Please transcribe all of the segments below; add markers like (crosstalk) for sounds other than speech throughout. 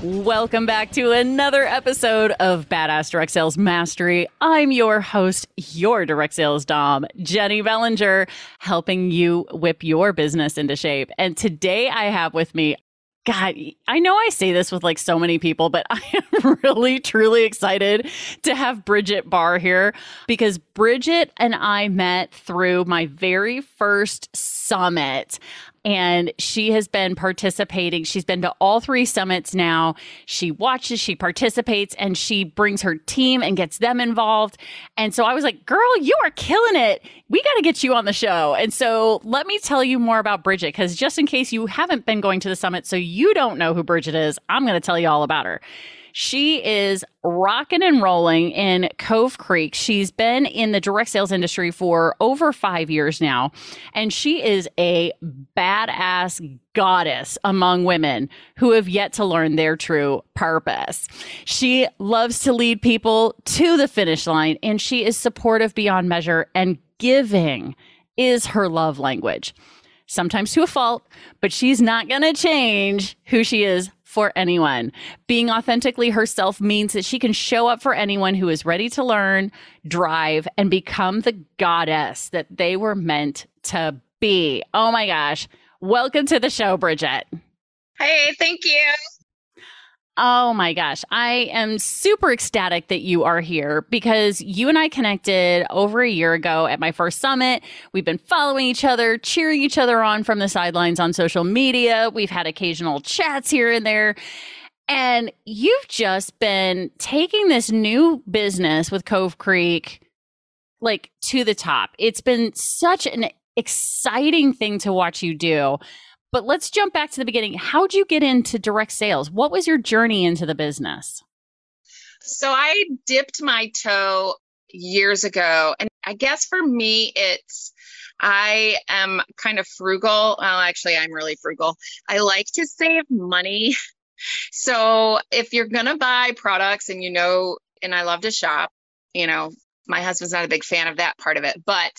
Welcome back to another episode of Badass Direct Sales Mastery. I'm your host, your direct sales dom, Jenny Bellinger, helping you whip your business into shape. And today I have with me God, I know I say this with like so many people, but (laughs) I am really, truly excited to have Bridget Barr here because Bridget and I met through my very first summit and she has been participating. She's been to all three summits now. She watches, she participates, and she brings her team and gets them involved. And so I was like, girl, you are killing it. We got to get you on the show. And so let me tell you more about Bridget, because just in case you haven't been going to the summit, so you don't know who Bridget is, I'm going to tell you all about her. She is rocking and rolling in Cove Creek. She's been in the direct sales industry for over five years now, and she is a badass goddess among women who have yet to learn their true purpose. She loves to lead people to the finish line, and she is supportive beyond measure, and giving is her love language sometimes to a fault, but she's not going to change who she is for anyone. Being authentically herself means that she can show up for anyone who is ready to learn, drive, and become the goddess that they were meant to be. Oh my gosh. Welcome to the show, Bridget. Hey, thank you. Oh my gosh. I am super ecstatic that you are here because you and I connected over a year ago at my first summit. We've been following each other, cheering each other on from the sidelines on social media. We've had occasional chats here and there. And you've just been taking this new business with Cove Creek like to the top. It's been such an exciting thing to watch you do. But let's jump back to the beginning. How'd you get into direct sales? What was your journey into the business? So I dipped my toe years ago. And I guess for me, it's I am kind of frugal. Well, actually, I'm really frugal. I like to save money. (laughs) So if you're going to buy products and you know, and I love to shop, you know, my husband's not a big fan of that part of it, but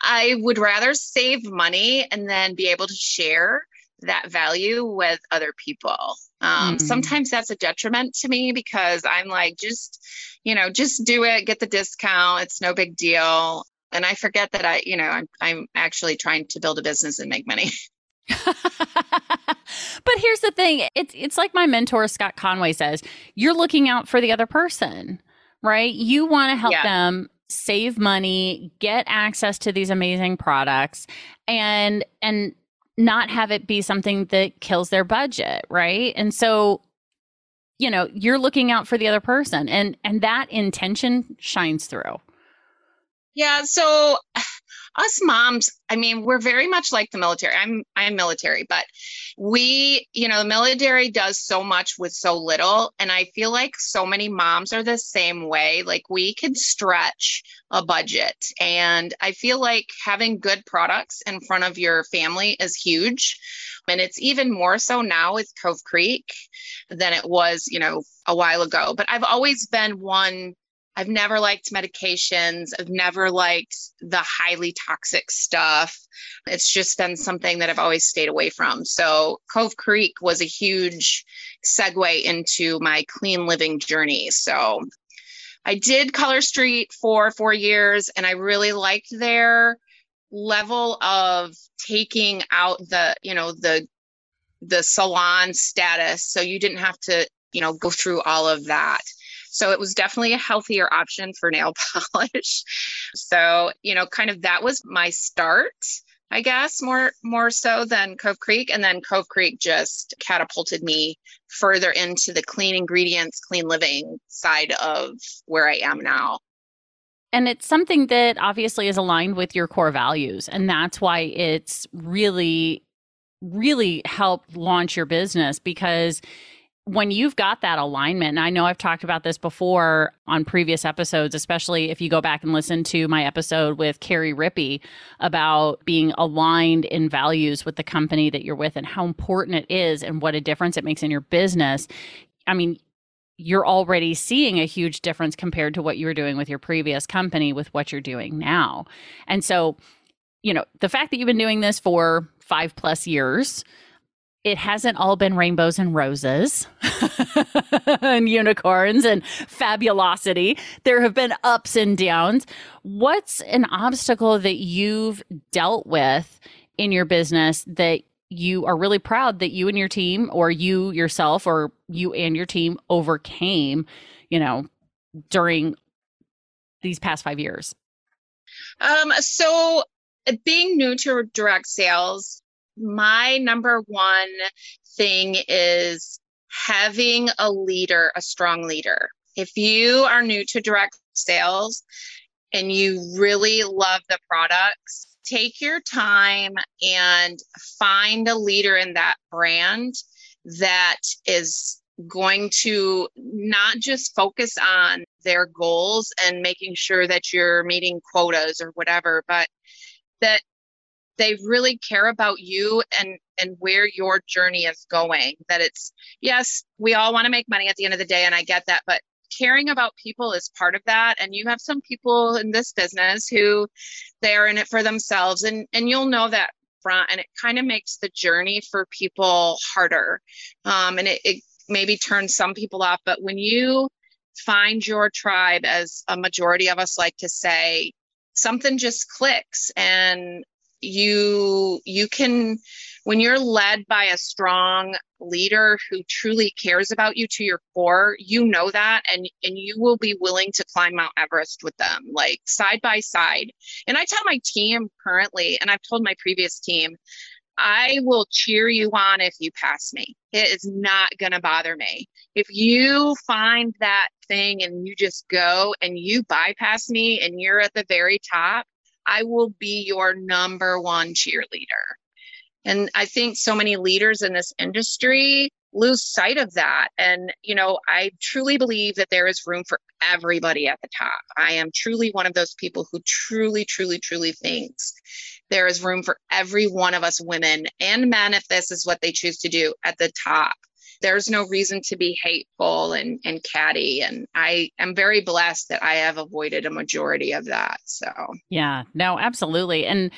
I would rather save money and then be able to share that value with other people. Um, mm. Sometimes that's a detriment to me because I'm like, just, you know, just do it, get the discount. It's no big deal. And I forget that I, you know, I'm, I'm actually trying to build a business and make money. (laughs) (laughs) but here's the thing it's, it's like my mentor, Scott Conway says you're looking out for the other person, right? You want to help yeah. them save money, get access to these amazing products and and not have it be something that kills their budget, right? And so you know, you're looking out for the other person and and that intention shines through. Yeah, so us moms, I mean, we're very much like the military. I'm I'm military, but we, you know, the military does so much with so little. And I feel like so many moms are the same way. Like we can stretch a budget. And I feel like having good products in front of your family is huge. And it's even more so now with Cove Creek than it was, you know, a while ago. But I've always been one I've never liked medications. I've never liked the highly toxic stuff. It's just been something that I've always stayed away from. So, Cove Creek was a huge segue into my clean living journey. So, I did Color Street for four years and I really liked their level of taking out the, you know, the the salon status so you didn't have to, you know, go through all of that. So it was definitely a healthier option for nail (laughs) polish. so, you know, kind of that was my start. I guess more more so than Cove Creek and then Cove Creek just catapulted me further into the clean ingredients, clean living side of where I am now. and it's something that obviously is aligned with your core values and that's why it's really really helped launch your business because when you've got that alignment, and I know I've talked about this before on previous episodes, especially if you go back and listen to my episode with Carrie Rippey about being aligned in values with the company that you're with and how important it is and what a difference it makes in your business. I mean, you're already seeing a huge difference compared to what you were doing with your previous company with what you're doing now. And so, you know, the fact that you've been doing this for five plus years, it hasn't all been rainbows and roses (laughs) and unicorns and fabulosity. There have been ups and downs. What's an obstacle that you've dealt with in your business that you are really proud that you and your team, or you yourself, or you and your team overcame, you know, during these past five years? Um, so being new to direct sales, my number one thing is having a leader, a strong leader. If you are new to direct sales and you really love the products, take your time and find a leader in that brand that is going to not just focus on their goals and making sure that you're meeting quotas or whatever, but that they really care about you and and where your journey is going that it's yes we all want to make money at the end of the day and i get that but caring about people is part of that and you have some people in this business who they are in it for themselves and and you'll know that front and it kind of makes the journey for people harder um, and it, it maybe turns some people off but when you find your tribe as a majority of us like to say something just clicks and you you can when you're led by a strong leader who truly cares about you to your core you know that and and you will be willing to climb mount everest with them like side by side and i tell my team currently and i've told my previous team I will cheer you on if you pass me. It is not going to bother me. If you find that thing and you just go and you bypass me and you're at the very top, I will be your number one cheerleader. And I think so many leaders in this industry lose sight of that. And, you know, I truly believe that there is room for everybody at the top. I am truly one of those people who truly, truly, truly thinks there is room for every one of us women and men, if this is what they choose to do at the top there's no reason to be hateful and, and catty. And I am very blessed that I have avoided a majority of that. So, yeah, no, absolutely. And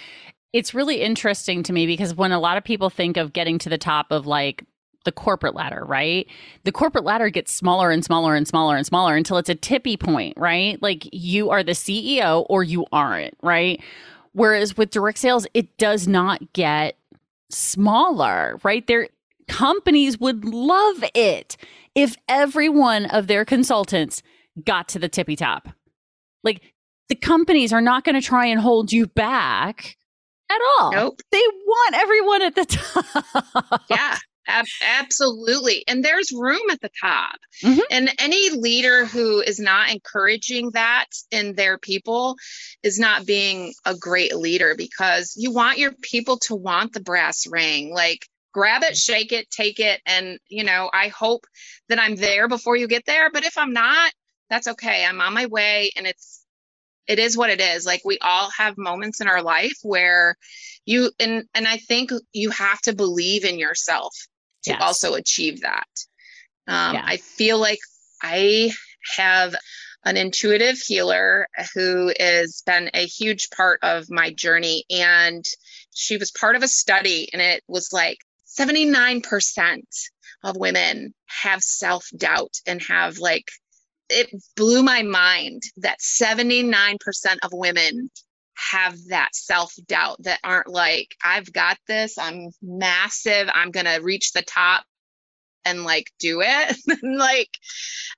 it's really interesting to me because when a lot of people think of getting to the top of like the corporate ladder, right? The corporate ladder gets smaller and smaller and smaller and smaller until it's a tippy point, right? Like you are the CEO or you aren't, right? Whereas with direct sales, it does not get smaller, right? There companies would love it if every one of their consultants got to the tippy top. Like the companies are not going to try and hold you back at all. Nope. They want everyone at the (laughs) top. Yeah. Ab- absolutely. And there's room at the top. Mm-hmm. And any leader who is not encouraging that in their people is not being a great leader because you want your people to want the brass ring. Like grab it, shake it, take it. And, you know, I hope that I'm there before you get there. But if I'm not, that's okay. I'm on my way and it's, it is what it is. Like we all have moments in our life where you, and, and I think you have to believe in yourself to yes. also achieve that. Um, yeah. I feel like I have an intuitive healer who has been a huge part of my journey. And she was part of a study, and it was like 79% of women have self doubt and have like, it blew my mind that 79% of women have that self doubt that aren't like, I've got this, I'm massive, I'm going to reach the top and like do it. (laughs) like,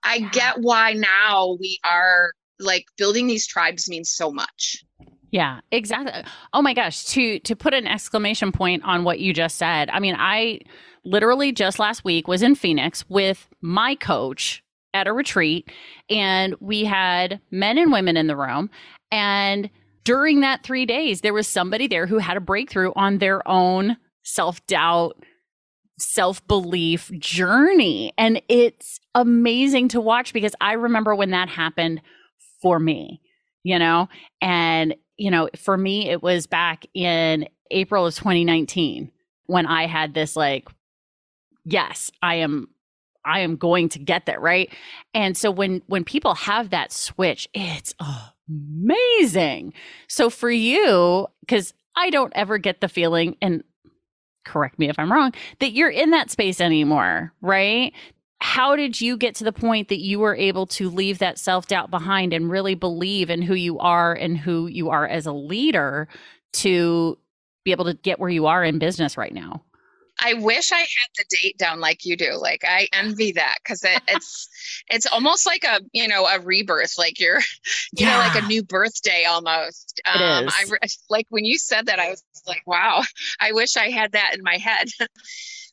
I yeah. get why now we are like building these tribes means so much. Yeah, exactly. Oh my gosh, to to put an exclamation point on what you just said. I mean, I literally just last week was in Phoenix with my coach at a retreat and we had men and women in the room and during that 3 days there was somebody there who had a breakthrough on their own self-doubt self-belief journey and it's amazing to watch because I remember when that happened for me you know and you know for me it was back in April of 2019 when I had this like yes I am I am going to get there, right? And so when when people have that switch, it's amazing. So for you, cuz I don't ever get the feeling and correct me if I'm wrong, that you're in that space anymore, right? How did you get to the point that you were able to leave that self-doubt behind and really believe in who you are and who you are as a leader to be able to get where you are in business right now? I wish I had the date down like you do. Like I envy that because it, it's (laughs) it's almost like a you know a rebirth. Like you're you yeah. know like a new birthday almost. Um, it is. I like when you said that I was like, wow. I wish I had that in my head. (laughs)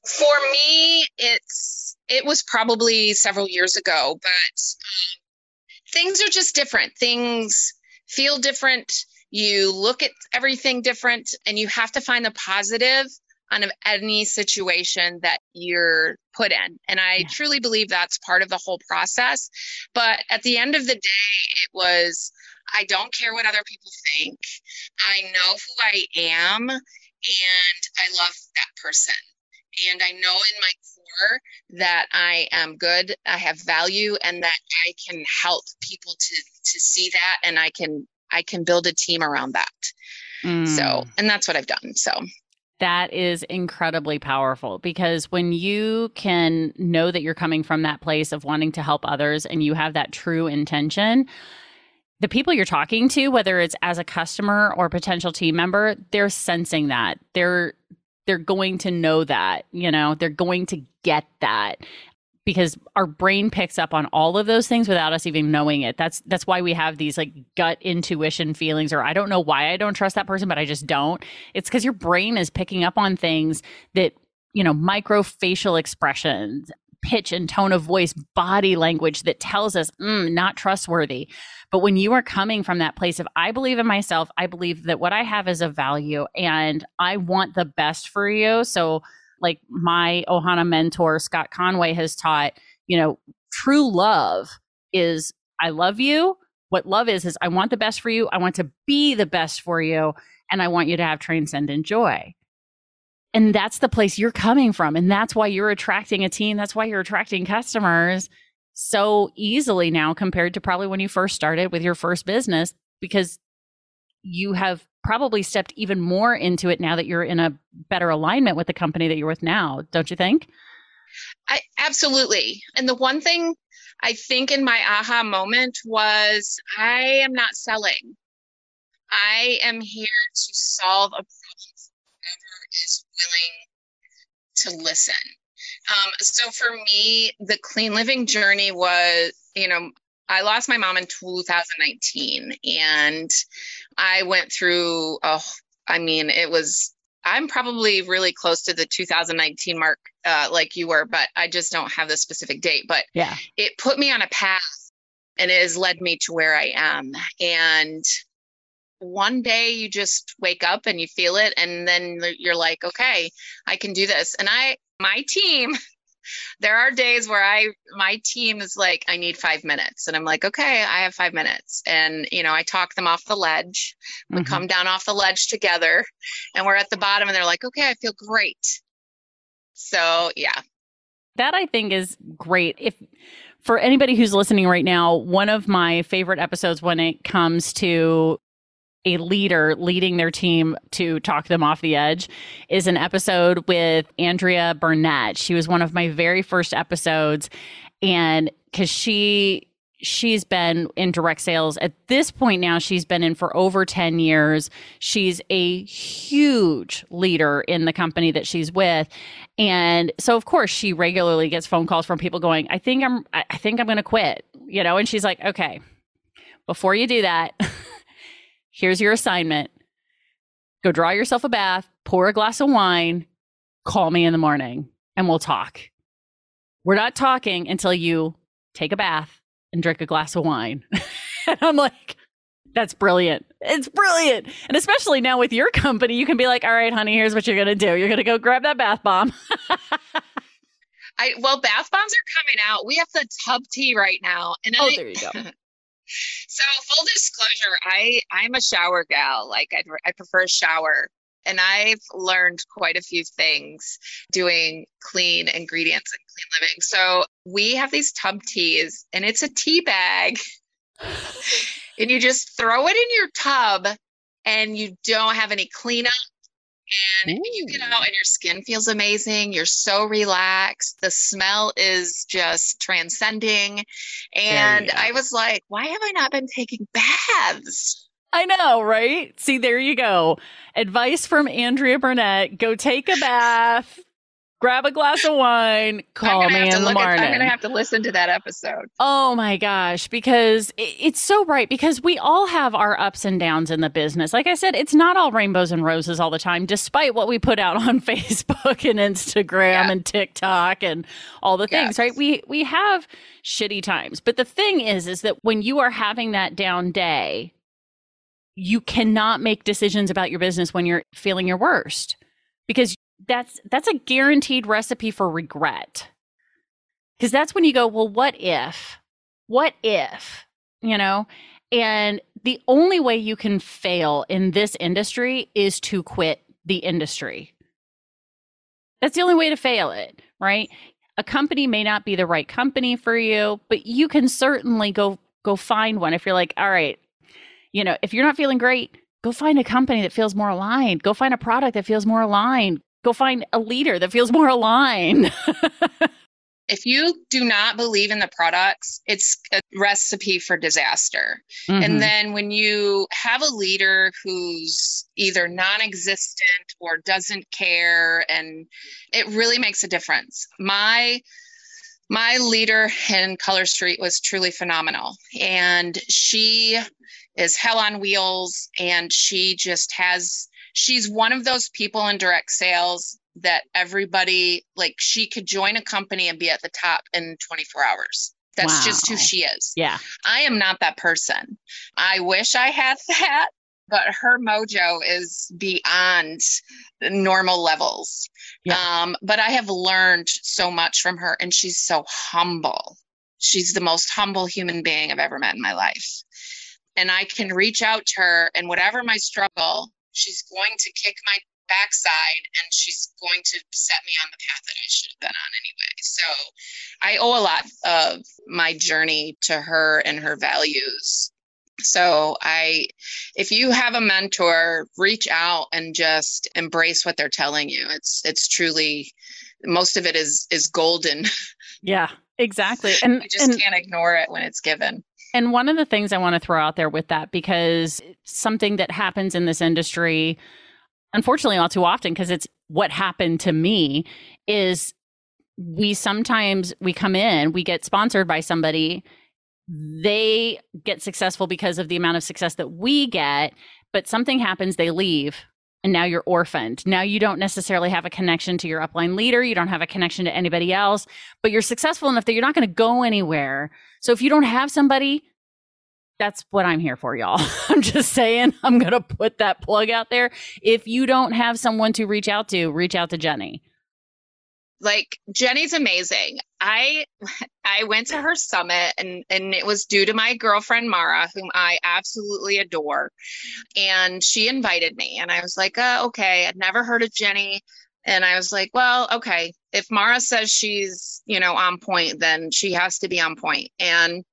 For me, it's it was probably several years ago, but um, things are just different. Things feel different. You look at everything different, and you have to find the positive on any situation that you're put in. And I yeah. truly believe that's part of the whole process. But at the end of the day, it was I don't care what other people think. I know who I am and I love that person. And I know in my core that I am good, I have value and that I can help people to to see that and I can I can build a team around that. Mm. So, and that's what I've done. So, that is incredibly powerful because when you can know that you're coming from that place of wanting to help others and you have that true intention, the people you're talking to, whether it's as a customer or potential team member, they're sensing that. They're they're going to know that, you know, they're going to get that because our brain picks up on all of those things without us even knowing it. That's that's why we have these like gut intuition feelings or I don't know why I don't trust that person but I just don't. It's cuz your brain is picking up on things that you know, micro facial expressions, pitch and tone of voice, body language that tells us mm, not trustworthy. But when you are coming from that place of, I believe in myself, I believe that what I have is of value and I want the best for you. So like my Ohana mentor, Scott Conway, has taught, you know, true love is I love you. What love is, is I want the best for you. I want to be the best for you. And I want you to have transcendent joy. And that's the place you're coming from. And that's why you're attracting a team. That's why you're attracting customers so easily now compared to probably when you first started with your first business because you have probably stepped even more into it now that you're in a better alignment with the company that you're with now, don't you think? I absolutely. And the one thing I think in my aha moment was I am not selling. I am here to solve a is willing to listen. Um, so for me, the clean living journey was, you know, I lost my mom in 2019 and I went through, oh, I mean, it was, I'm probably really close to the 2019 mark, uh, like you were, but I just don't have the specific date. But yeah, it put me on a path and it has led me to where I am. And one day you just wake up and you feel it, and then you're like, okay, I can do this. And I, my team, (laughs) there are days where I my team is like, I need five minutes. And I'm like, okay, I have five minutes. And you know, I talk them off the ledge. We mm-hmm. come down off the ledge together and we're at the bottom and they're like, okay, I feel great. So yeah. That I think is great. If for anybody who's listening right now, one of my favorite episodes when it comes to a leader leading their team to talk them off the edge is an episode with Andrea Burnett. She was one of my very first episodes and cuz she she's been in direct sales. At this point now she's been in for over 10 years. She's a huge leader in the company that she's with. And so of course she regularly gets phone calls from people going i think i'm i think i'm going to quit you know? And she's like okay before you do that (laughs) here's your assignment go draw yourself a bath, pour a glass of wine, call me in the morning and we'll talk. We're not talking until you take a bath and drink a glass of wine. (laughs) and I'm like, that's brilliant. It's brilliant. And especially now with your company, you can be like, all right, honey, here's what you're going to do. You're going to go grab that bath bomb. (laughs) I well, bath bombs are coming out. We have the tub tea right now. And oh, I, there you go. (laughs) so full disclosure, I I'm a shower gal. Like I I prefer a shower. And I've learned quite a few things doing clean ingredients and clean living. So we have these tub teas, and it's a tea bag. (laughs) and you just throw it in your tub, and you don't have any cleanup and Ooh. you get out and your skin feels amazing. You're so relaxed. The smell is just transcending. And I was like, why have I not been taking baths? I know, right? See, there you go. Advice from Andrea Burnett go take a bath, grab a glass of wine, (laughs) call me in the morning. At, I'm going to have to listen to that episode. Oh my gosh, because it, it's so right. Because we all have our ups and downs in the business. Like I said, it's not all rainbows and roses all the time, despite what we put out (laughs) on Facebook and Instagram yeah. and TikTok and all the things, yes. right? We we have shitty times. But the thing is, is that when you are having that down day, you cannot make decisions about your business when you're feeling your worst because that's that's a guaranteed recipe for regret. Cuz that's when you go, well what if? What if? You know? And the only way you can fail in this industry is to quit the industry. That's the only way to fail it, right? A company may not be the right company for you, but you can certainly go go find one if you're like, all right, you know, if you're not feeling great, go find a company that feels more aligned. Go find a product that feels more aligned go find a leader that feels more aligned. (laughs) if you do not believe in the products, it's a recipe for disaster. Mm-hmm. And then when you have a leader who's either non existent or doesn't care, and it really makes a difference. My my leader in Color Street was truly phenomenal. And she is hell on wheels and she just has she's one of those people in direct sales that everybody like she could join a company and be at the top in 24 hours. That's wow. just who she is. Yeah. I am not that person. I wish I had (laughs) that, but her mojo is beyond normal levels. Yeah. Um, but I have learned so much from her, and she's so humble. She's the most humble human being I've ever met in my life. And I can reach out to her, and whatever my struggle, she's going to kick my backside and she's going to set me on the path that I should have been on anyway. So I owe a lot of my journey to her and her values. So I if you have a mentor, reach out and just embrace what they're telling you. It's it's truly most of it is is golden. Yeah, exactly. And (laughs) you just and, can't ignore it when it's given. And one of the things I want to throw out there with that, because something that happens in this industry, unfortunately, all too often, because it's what happened to me, is we sometimes we come in, we get sponsored by somebody, they get successful because of the amount of success that we get, but something happens, they leave. And now you're orphaned. Now you don't necessarily have a connection to your upline leader. You don't have a connection to anybody else, but you're successful enough that you're not going to go anywhere so if you don't have somebody, that's what I'm here for, y'all. (laughs) I'm just saying, I'm going to put that plug out there. If you don't have someone to reach out to, reach out to Jenny. Like Jenny's amazing. I I went to her summit and and it was due to my girlfriend Mara, whom I absolutely adore, and she invited me, and I was like, uh, okay. I'd never heard of Jenny. And I was like, well, okay, if Mara says she's, you know, on point, then she has to be on. And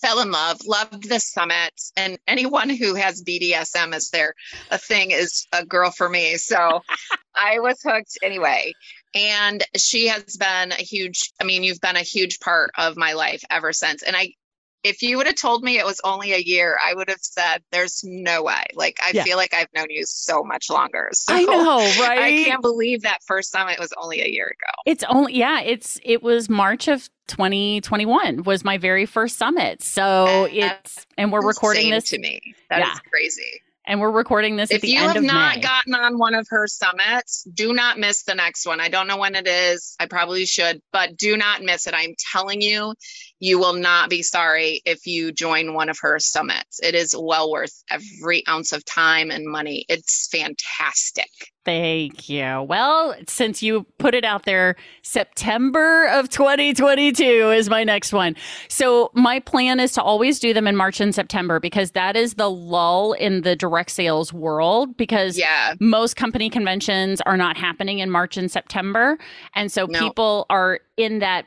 fell in love, loved the summit. And anyone who has BDSM as their a thing is a girl for me. So (laughs) I was hooked anyway. And she has been a huge, I mean, you've been a huge part of my life ever since. And I if you would have told me it was only a year, I would have said, "There's no way." Like I yeah. feel like I've known you so much longer. (laughs) So I know, right? I can't believe that first summit was only a year ago. It's only yeah. It's it was March of 2021 was my very first summit. So and it's and we're recording this to me. That yeah. is crazy. And we're recording this if at the you have not May. gotten on one of her summits, do not miss the next one. I don't know when it is. I probably should, but do not miss it. I'm telling you, you will not be sorry if you join one of her summits. It is well worth every ounce of time and money. It's fantastic. Thank you. Well, since you put it out there, September of 2022 is my next one. So, my plan is to always do them in March and September because that is the lull in the direct sales world because Yeah. most company conventions are not happening in March and September. And so No. people are in that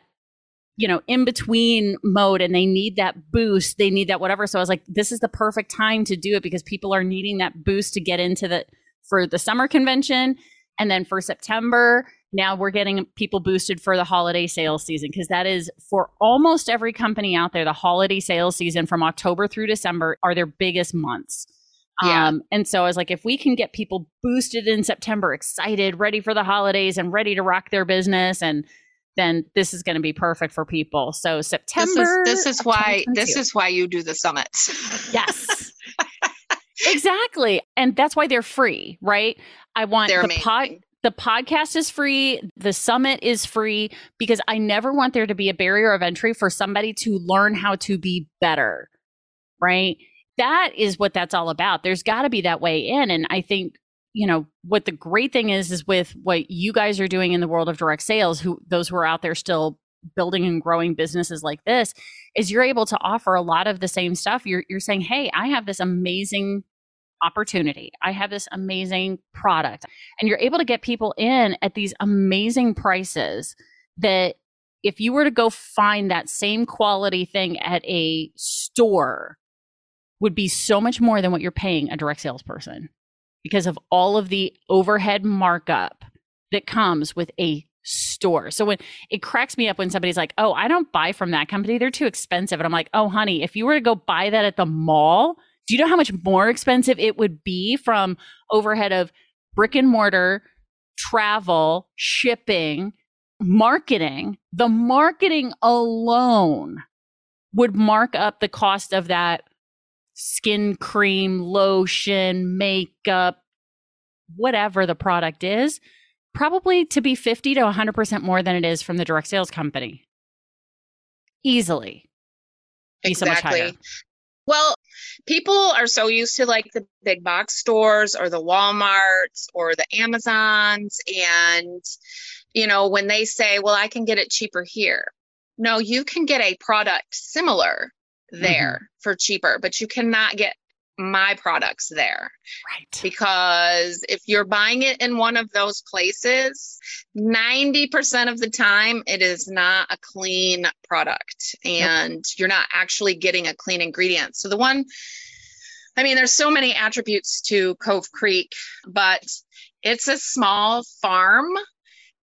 you know, in between mode and they need that boost, they need that whatever. So I was like, this is the perfect time to do it because people are needing that boost to get into the for the summer convention and then for September, now we're getting people boosted for the holiday sales season because that is for almost every company out there, the holiday sales season from October through December are their biggest months. Yeah. Um, and so I was like, if we can get people boosted in September, excited, ready for the holidays, and ready to rock their business, and then this is going to be perfect for people. So This September. is this is why this is why you do the summits. yes, (laughs) exactly, and that's why they're free, right? I want They're the pod. The podcast is free. The summit is free because I never want there to be a barrier of entry for somebody to learn how to be better, right? That is what that's all about. There's got to be that way in. And I think, you know, what the great thing is, is with what you guys are doing in the world of direct sales, who those who are out there still building and growing businesses like this, is you're able to offer a lot of the same stuff. You're, you're saying, hey, I have this amazing opportunity. I have this amazing product. And you're able to get people in at these amazing prices that if you were to go find that same quality thing at a store would be so much more than what you're paying a direct salesperson because of all of the overhead markup that comes with a store. So when it cracks me up when somebody's like, "Oh, I don't buy from that company. They're too expensive." And I'm like, "Oh, honey, if you were to go buy that at the mall, do you know how much more expensive it would be from overhead of brick and mortar, travel, shipping, marketing? The marketing alone would mark up the cost of that skin cream, lotion, makeup, whatever the product is, probably to be 50 to 100% more than it is from the direct sales company. Easily. Be so much higher. Well, people are so used to like the big box stores or the Walmarts or the Amazons. And, you know, when they say, well, I can get it cheaper here. No, you can get a product similar mm-hmm. there for cheaper, but you cannot get my products there Right. because if you're buying it in one of those places, 90% of the time it is not a clean product and you're not actually getting a clean ingredient. So the one I mean there's so many attributes to Cove Creek, but it's a small farm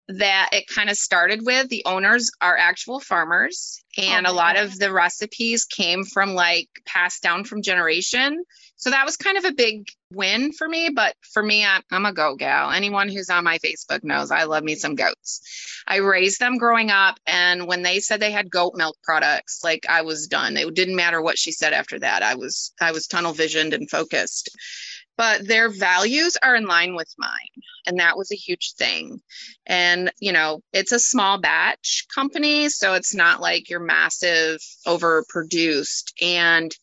that it kind of started with. The owners are actual farmers, and Oh a lot God. of the recipes came from like passed down from generation. So that was kind of a big win for me. But for me, I'm, I'm a goat gal. Anyone who's on my Facebook knows I love me some goats. I raised them growing up, and when they said they had goat milk products, like I was done. It didn't matter what she said after that. I was I was tunnel visioned and focused. But their values are in line with mine, and that was a huge thing. And you know, it's a small batch company, so it's not like you're massive, overproduced. And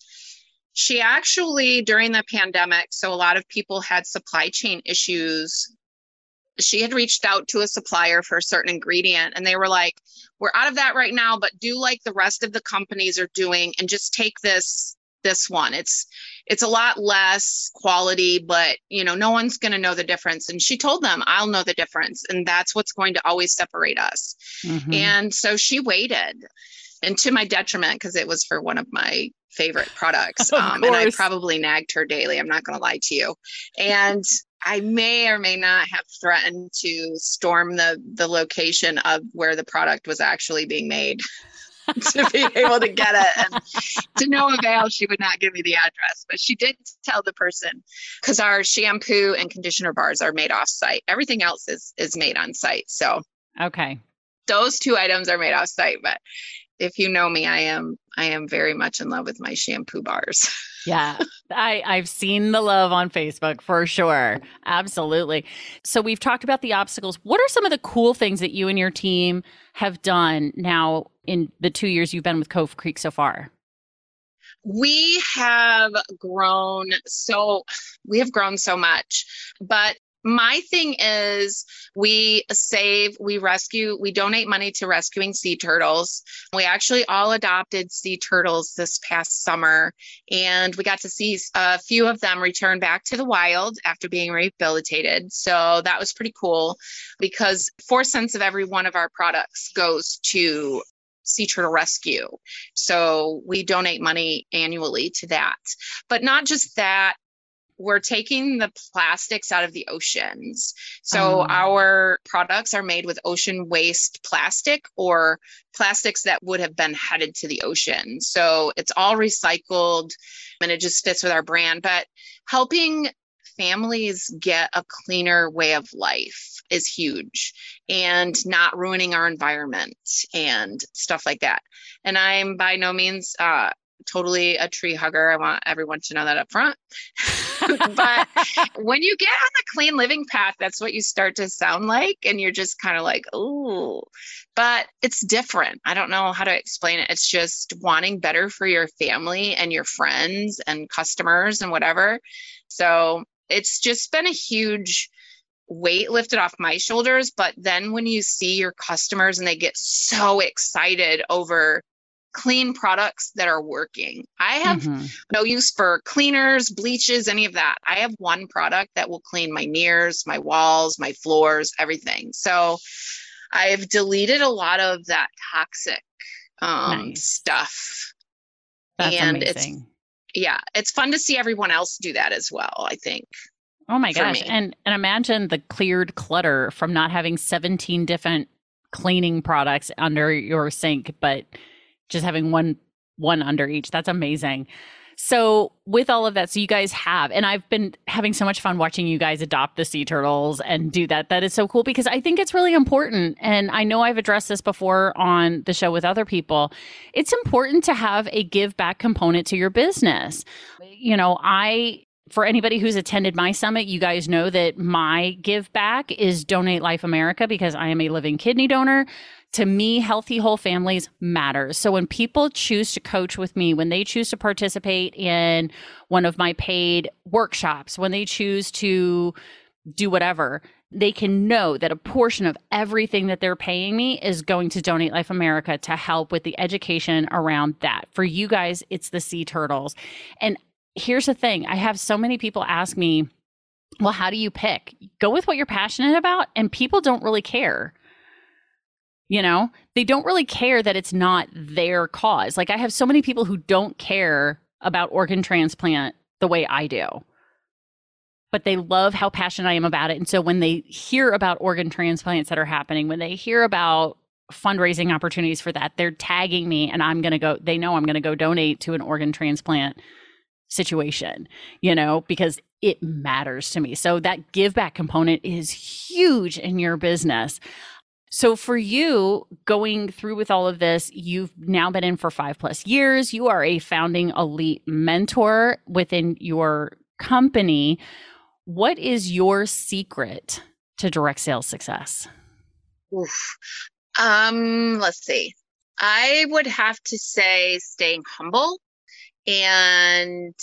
she actually during the pandemic so a lot of people had supply chain issues she had reached out to a supplier for a certain ingredient and they were like we're out of that right now but do like the rest of the companies are doing and just take this this one it's it's a lot less quality but you know no one's going to know the difference and she told them i'll know the difference and that's what's going to always separate us Mhm. and so she waited, and to my detriment, because it was for one of my favorite products. (laughs) Um, and I probably nagged her daily. I'm not going to lie to you. And I may or may not have threatened to storm the the location of where the product was actually being made (laughs) to be able to get it. And to no avail, she would not give me the address, but she did tell the person because our shampoo and conditioner bars are made off site. Everything else is is made on site. So okay. those two items are made off site but if you know me i am I am very much in love with my shampoo bars. (laughs) yeah, I, I've seen the love on Facebook for sure. Absolutely. So we've talked about the obstacles. What are some of the cool things that you and your team have done now in the two years you've been with Cove Creek so far? we have grown so we have grown so much but my thing is we save we rescue we donate money to rescuing sea turtles. We actually all adopted sea turtles this past summer and we got to see a few of them return back to the wild after being rehabilitated. So that was pretty cool because four cents of every one of our products goes to sea turtle rescue. So we donate money annually to that. But not just that we're taking the plastics out of the oceans. So um, our products are made with ocean waste plastic or plastics that would have been headed to the ocean. So it's all recycled and it just fits with our brand. But helping families get a cleaner way of life is huge and not ruining our environment and stuff like that. And I'm by no means uh, totally a tree hugger. I want everyone to know that up front. (laughs) (laughs) but when you get on the clean living path, that's what you start to sound like. And you're just kind of like, oh, but it's different. I don't know how to explain it. It's just wanting better for your family and your friends and customers and whatever. So it's just been a huge weight lifted off my shoulders. But then when you see your customers and they get so excited over clean products that are working. I have mm-hmm. no use for cleaners, bleaches, any of that. I have one product that will clean my mirrors, my walls, my floors, everything. So I've deleted a lot of that toxic um, nice. stuff. That's and amazing. it's yeah, it's fun to see everyone else do that as well, I think. Oh my gosh. And and imagine the cleared clutter from not having 17 different cleaning products under your sink, but just having one one under each. That's amazing. So, with all of that, so you guys have, and I've been having so much fun watching you guys adopt the sea turtles and do that. That is so cool because I think it's really important. And I know I've addressed this before on the show with other people. It's important to have a give back component to your business. You know, I for anybody who's attended my summit, you guys know that my give back is Donate Life America because I am a living kidney donor to me, healthy whole families matters. So when people choose to coach with me, when they choose to participate in one of my paid workshops, when they choose to do whatever, they can know that a portion of everything that they're paying me is going to Donate Life America to help with the education around that. For you guys, it's the sea turtles. And here's the thing I have so many people ask me, well, how do you pick? Go with what you're passionate about, and people don't really care. You know, they don't really care that it's not their cause. Like I have so many people who don't care about organ transplant the way I do. But they love how passionate I am about it. And so when they hear about organ transplants that are happening, when they hear about fundraising opportunities for that, they're tagging me and I'm going to go, they know I'm going to go donate to an organ transplant situation, you know, because it matters to me. So that give back component is huge in your business. So for you going through with all of this, you've now been in for five plus years. You are a founding elite mentor within your company. What is your secret to direct sales success? Oof. Um, let's see. I would have to say staying humble and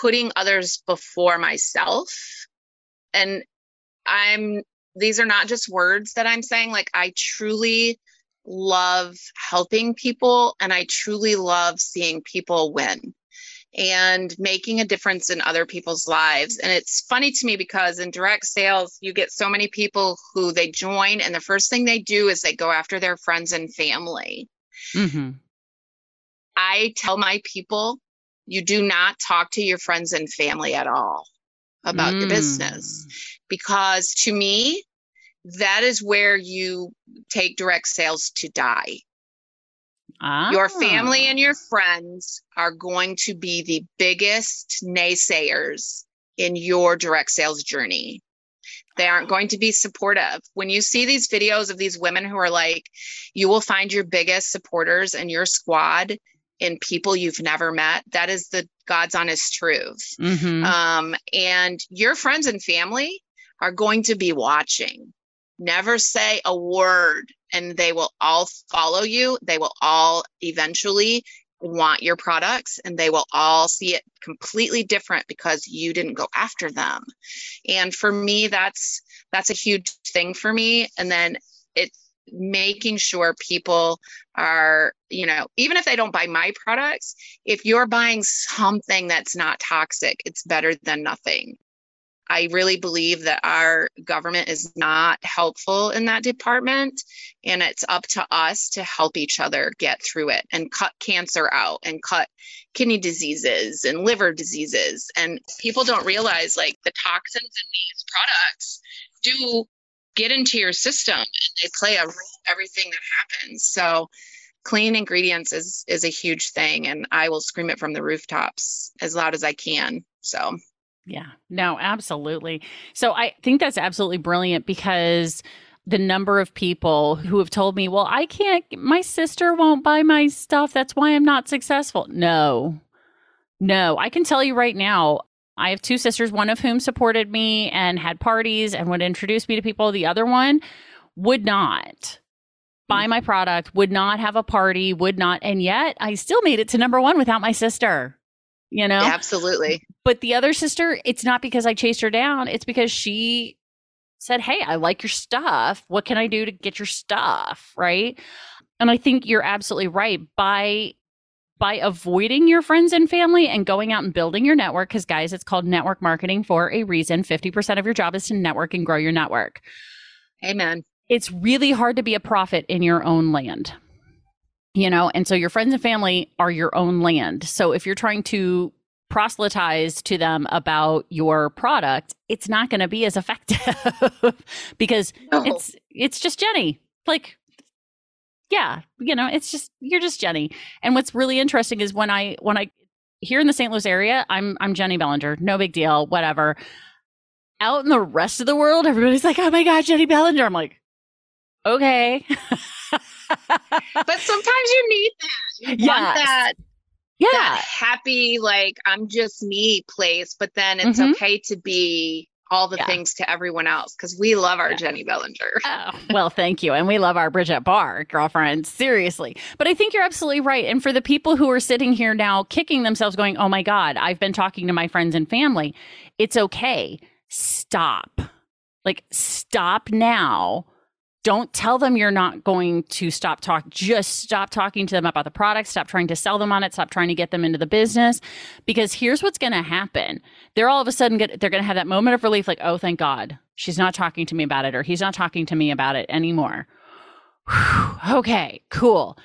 putting others before myself. And I'm these are not just words that I'm saying. Like, I truly love helping people and I truly love seeing people win and making a difference in other people's lives. And it's funny to me because in direct sales, you get so many people who they join, and the first thing they do is they go after their friends and family. Mm-hmm. I tell my people, you do not talk to your friends and family at all about mm. your business because to me, that is where you take direct sales to die. Ah. Your family and your friends are going to be the biggest naysayers in your direct sales journey. They aren't going to be supportive. When you see these videos of these women who are like, you will find your biggest supporters and your squad in people you've never met. That is the God's honest truth. Mhm. Um, and your friends and family are going to be watching. Never say a word, and they will all follow you. They will all eventually want your products, and they will all see it completely different because you didn't go after them. And for me, that's that's a huge thing for me. And then it's making sure people are, you know, even if they don't buy my products, if you're buying something that's not toxic, it's better than nothing. I really believe that our government is not helpful in that department. And it's up to us to help each other get through it and cut cancer out and cut kidney diseases and liver diseases. And people don't realize like the toxins in these products do get into your system and they play a role everything that happens. So clean ingredients is is a huge thing and I will scream it from the rooftops as loud as I can. So Yeah, no, absolutely. So I think that's absolutely brilliant because the number of people who have told me, well, I can't, my sister won't buy my stuff. That's why I'm not successful. No, no, I can tell you right now. I have two sisters, one of whom supported me and had parties and would introduce me to people. The other one would not buy my product, would not have a party, would not. And yet I still made it to number one without my sister, you know? absolutely. But the other sister, it's not because I chased her down. It's because she said, Hey, I like your stuff. What can I do to get your stuff? Right. And I think you're absolutely right. By by avoiding your friends and family and going out and building your network, because guys, it's called network marketing for a reason. 50% of your job is to network and grow your network. Amen. It's really hard to be a prophet in your own land. You know, and so your friends and family are your own land. So if you're trying to proselytize to them about your product, it's not going to be as effective (laughs) because No. it's it's just Jenny. Like yeah, you know, it's just you're just Jenny. And what's really interesting is when I when I here in the St. Louis area, I'm I'm Jenny Bellinger. No big deal, whatever. Out in the rest of the world, everybody's like, "Oh my god, Jenny Bellinger." I'm like, "Okay." (laughs) but sometimes you need that. You Yes. want that yeah. that happy, like I'm just me place, but then it's Mhm. okay to be all the Yeah. things to everyone else because we love our Yeah. Jenny Bellinger. Oh, (laughs) well, thank you. And we love our Bridget Barr, girlfriend. Seriously. But I think you're absolutely right. And for the people who are sitting here now kicking themselves, going, oh my God, I've been talking to my friends and family, it's okay. Stop. Like, stop now. Don't tell them you're not going to stop talk. Just stop talking to them about the product. Stop trying to sell them on it. Stop trying to get them into the business. Because here's what's going to happen. They're all of a sudden get, they're going to have that moment of relief, like, oh, thank God, she's not talking to me about it, or he's not talking to me about it anymore. Whew, (sighs) okay, cool.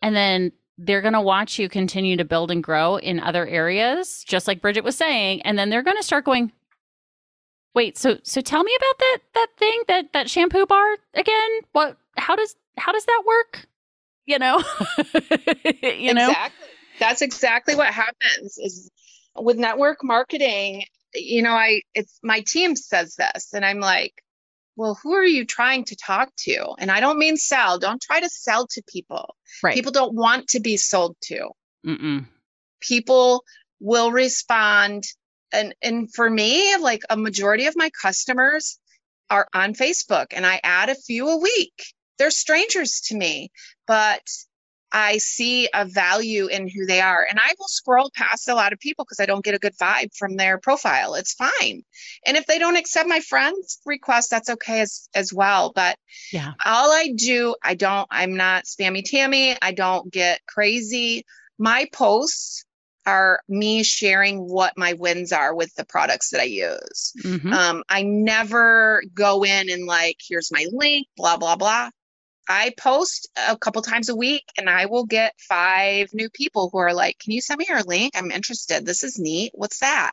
And then they're going to watch you continue to build and grow in other areas, just like Bridget was saying. And then they're going to start going, wait so so tell me about that that thing that that shampoo bar again what how does how does that work you know (laughs) you know Exactly. That's exactly what happens is with network marketing, you know, I it's my team says this and I'm like, well, who are you trying to talk to? And I don't mean sell. Don't try to sell to people. right People don't want to be sold to. Mm-mm. People will respond and and for me, like a majority of my customers are on Facebook and I add a few a week. They're strangers to me, but I see a value in who they are. And I will scroll past a lot of people because I don't get a good vibe from their profile. It's fine. And if they don't accept my friend's request, that's okay as, as well. But Yeah. all I do, I don't, I'm not spammy Tammy. I don't get crazy. My posts are me sharing what my wins are with the products that I use. Mhm. Um, I never go in and like, here's my link, blah, blah, blah. I post a couple times a week and I will get five new people who are like, Can you send me your link? I'm interested. This is neat. What's that?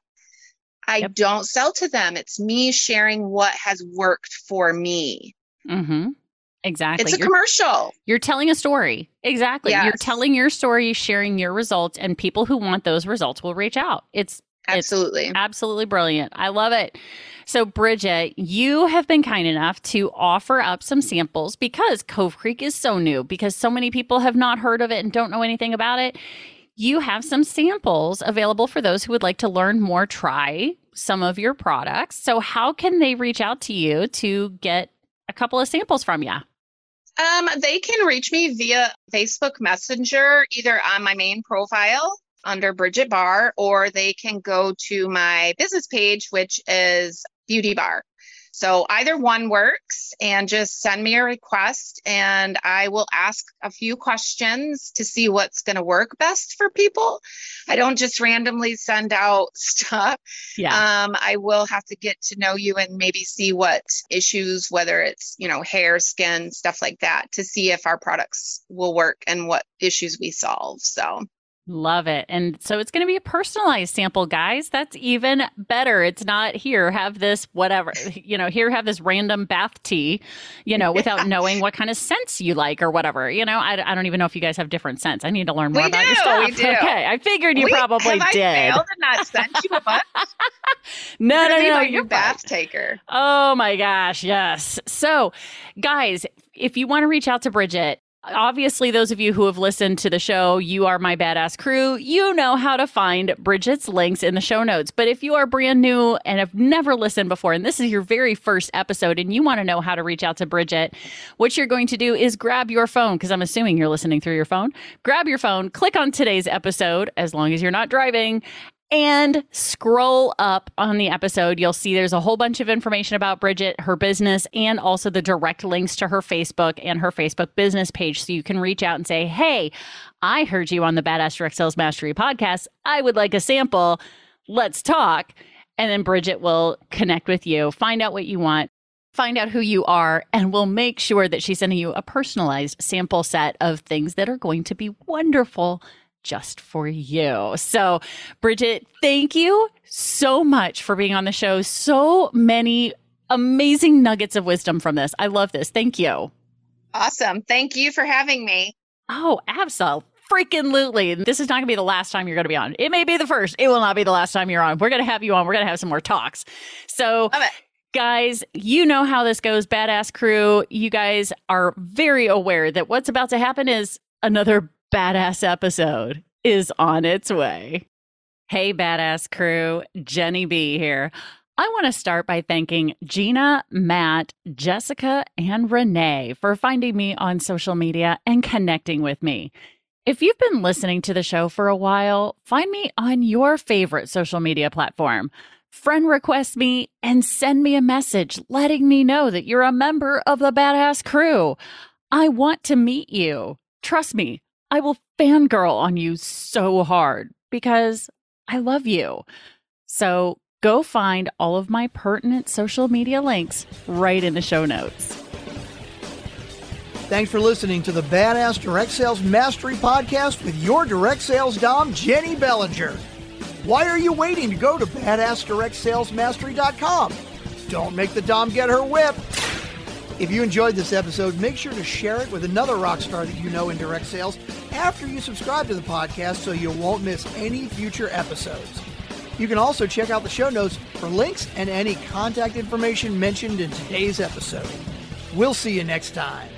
I Yep. don't sell to them. It's me sharing what has worked for me. Mhm. Exactly It's a you're, commercial. you're telling a story exactly you're telling your story sharing your results and people who want those results will reach out it's Absolutely. It's absolutely brilliant. I love it. So, Bridget, you have been kind enough to offer up some samples because Cove Creek is so new, because so many people have not heard of it and don't know anything about it. You have some samples available for those who would like to learn more, try some of your products. So, how can they reach out to you to get a couple of samples from you? Um, they can reach me via Facebook Messenger, either on my main profile under Bridget Barr, or they can go to my business page, which is Beauty Bar. So either one works and just send me a request and I will ask a few questions to see what's going to work best for people. I don't just randomly send out (laughs) stuff. Yeah. Um, I will have to get to know you and maybe see what issues, whether it's, you know, hair, skin, stuff like that, to see if our products will work and what issues we solve. So Love it. And so it's going to be a personalized sample, guys. That's even better. It's not here, have this, whatever, you know, here, have this random bath tea, you know, without knowing what kind of scents you like or whatever. You know, I, I don't even know if you guys have different scents. I need to learn more We about your stuff. we (laughs) do. Okay. I figured you Wait, probably have did. I failed and not sent you a bunch? (laughs) no, You're no, no. You're bath taker. Oh my gosh, yes. So, guys, if you want to reach out to Bridget, obviously, those of you who have listened to the show, you are my badass crew. You know how to find Bridget's links in the show notes. But if you are brand new and have never listened before, and this is your very first episode, and you want to know how to reach out to Bridget, what you're going to do is grab your phone, because I'm assuming you're listening through your phone. Grab your phone, click on today's episode, as long as you're not driving, and scroll up on the episode. You'll see there's a whole bunch of information about Bridget, her business, and also the direct links to her Facebook and her Facebook business page. So you can reach out and say, Hey, I heard you on the Badass Direct Sales Mastery podcast. I would like a sample. Let's talk. And then Bridget will connect with you, find out what you want. Find out who you are, and we'll make sure that she's sending you a personalized sample set of things that are going to be wonderful just for you. So, Bridget, thank you so much for being on the show. So many amazing nuggets of wisdom from this. I love this. Thank you. Awesome. Thank you for having me. Oh, absolutely. Freaking lootly. This is not going to be the last time you're going to be on. It may be the first. It will not be the last time you're on. We're going to have you on. We're going to have some more talks. So, guys, you know how this goes. Badass crew, you guys are very aware that what's about to happen is another badass episode is on its way. Hey, badass crew, Jenny B here. I want to start by thanking Gina, Matt, Jessica, and Renee for finding me on social media and connecting with me. If you've been listening to the show for a while, find me on your favorite social media platform. Friend request me and send me a message letting me know that you're a member of the Badass Crew. I want to meet you. Trust me, I will fangirl on you so hard because I love you. So go find all of my pertinent social media links right in the show notes. Thanks for listening to the Badass Direct Sales Mastery Podcast with your direct sales dom, Jenny Bellinger. Why are you waiting to go to badassdirectsalesmastery.com? Don't make the dom get her whip. If you enjoyed this episode, make sure to share it with another rock star that you know in direct sales after you subscribe to the podcast so you won't miss any future episodes. You can also check out the show notes for links and any contact information mentioned in today's episode. We'll see you next time.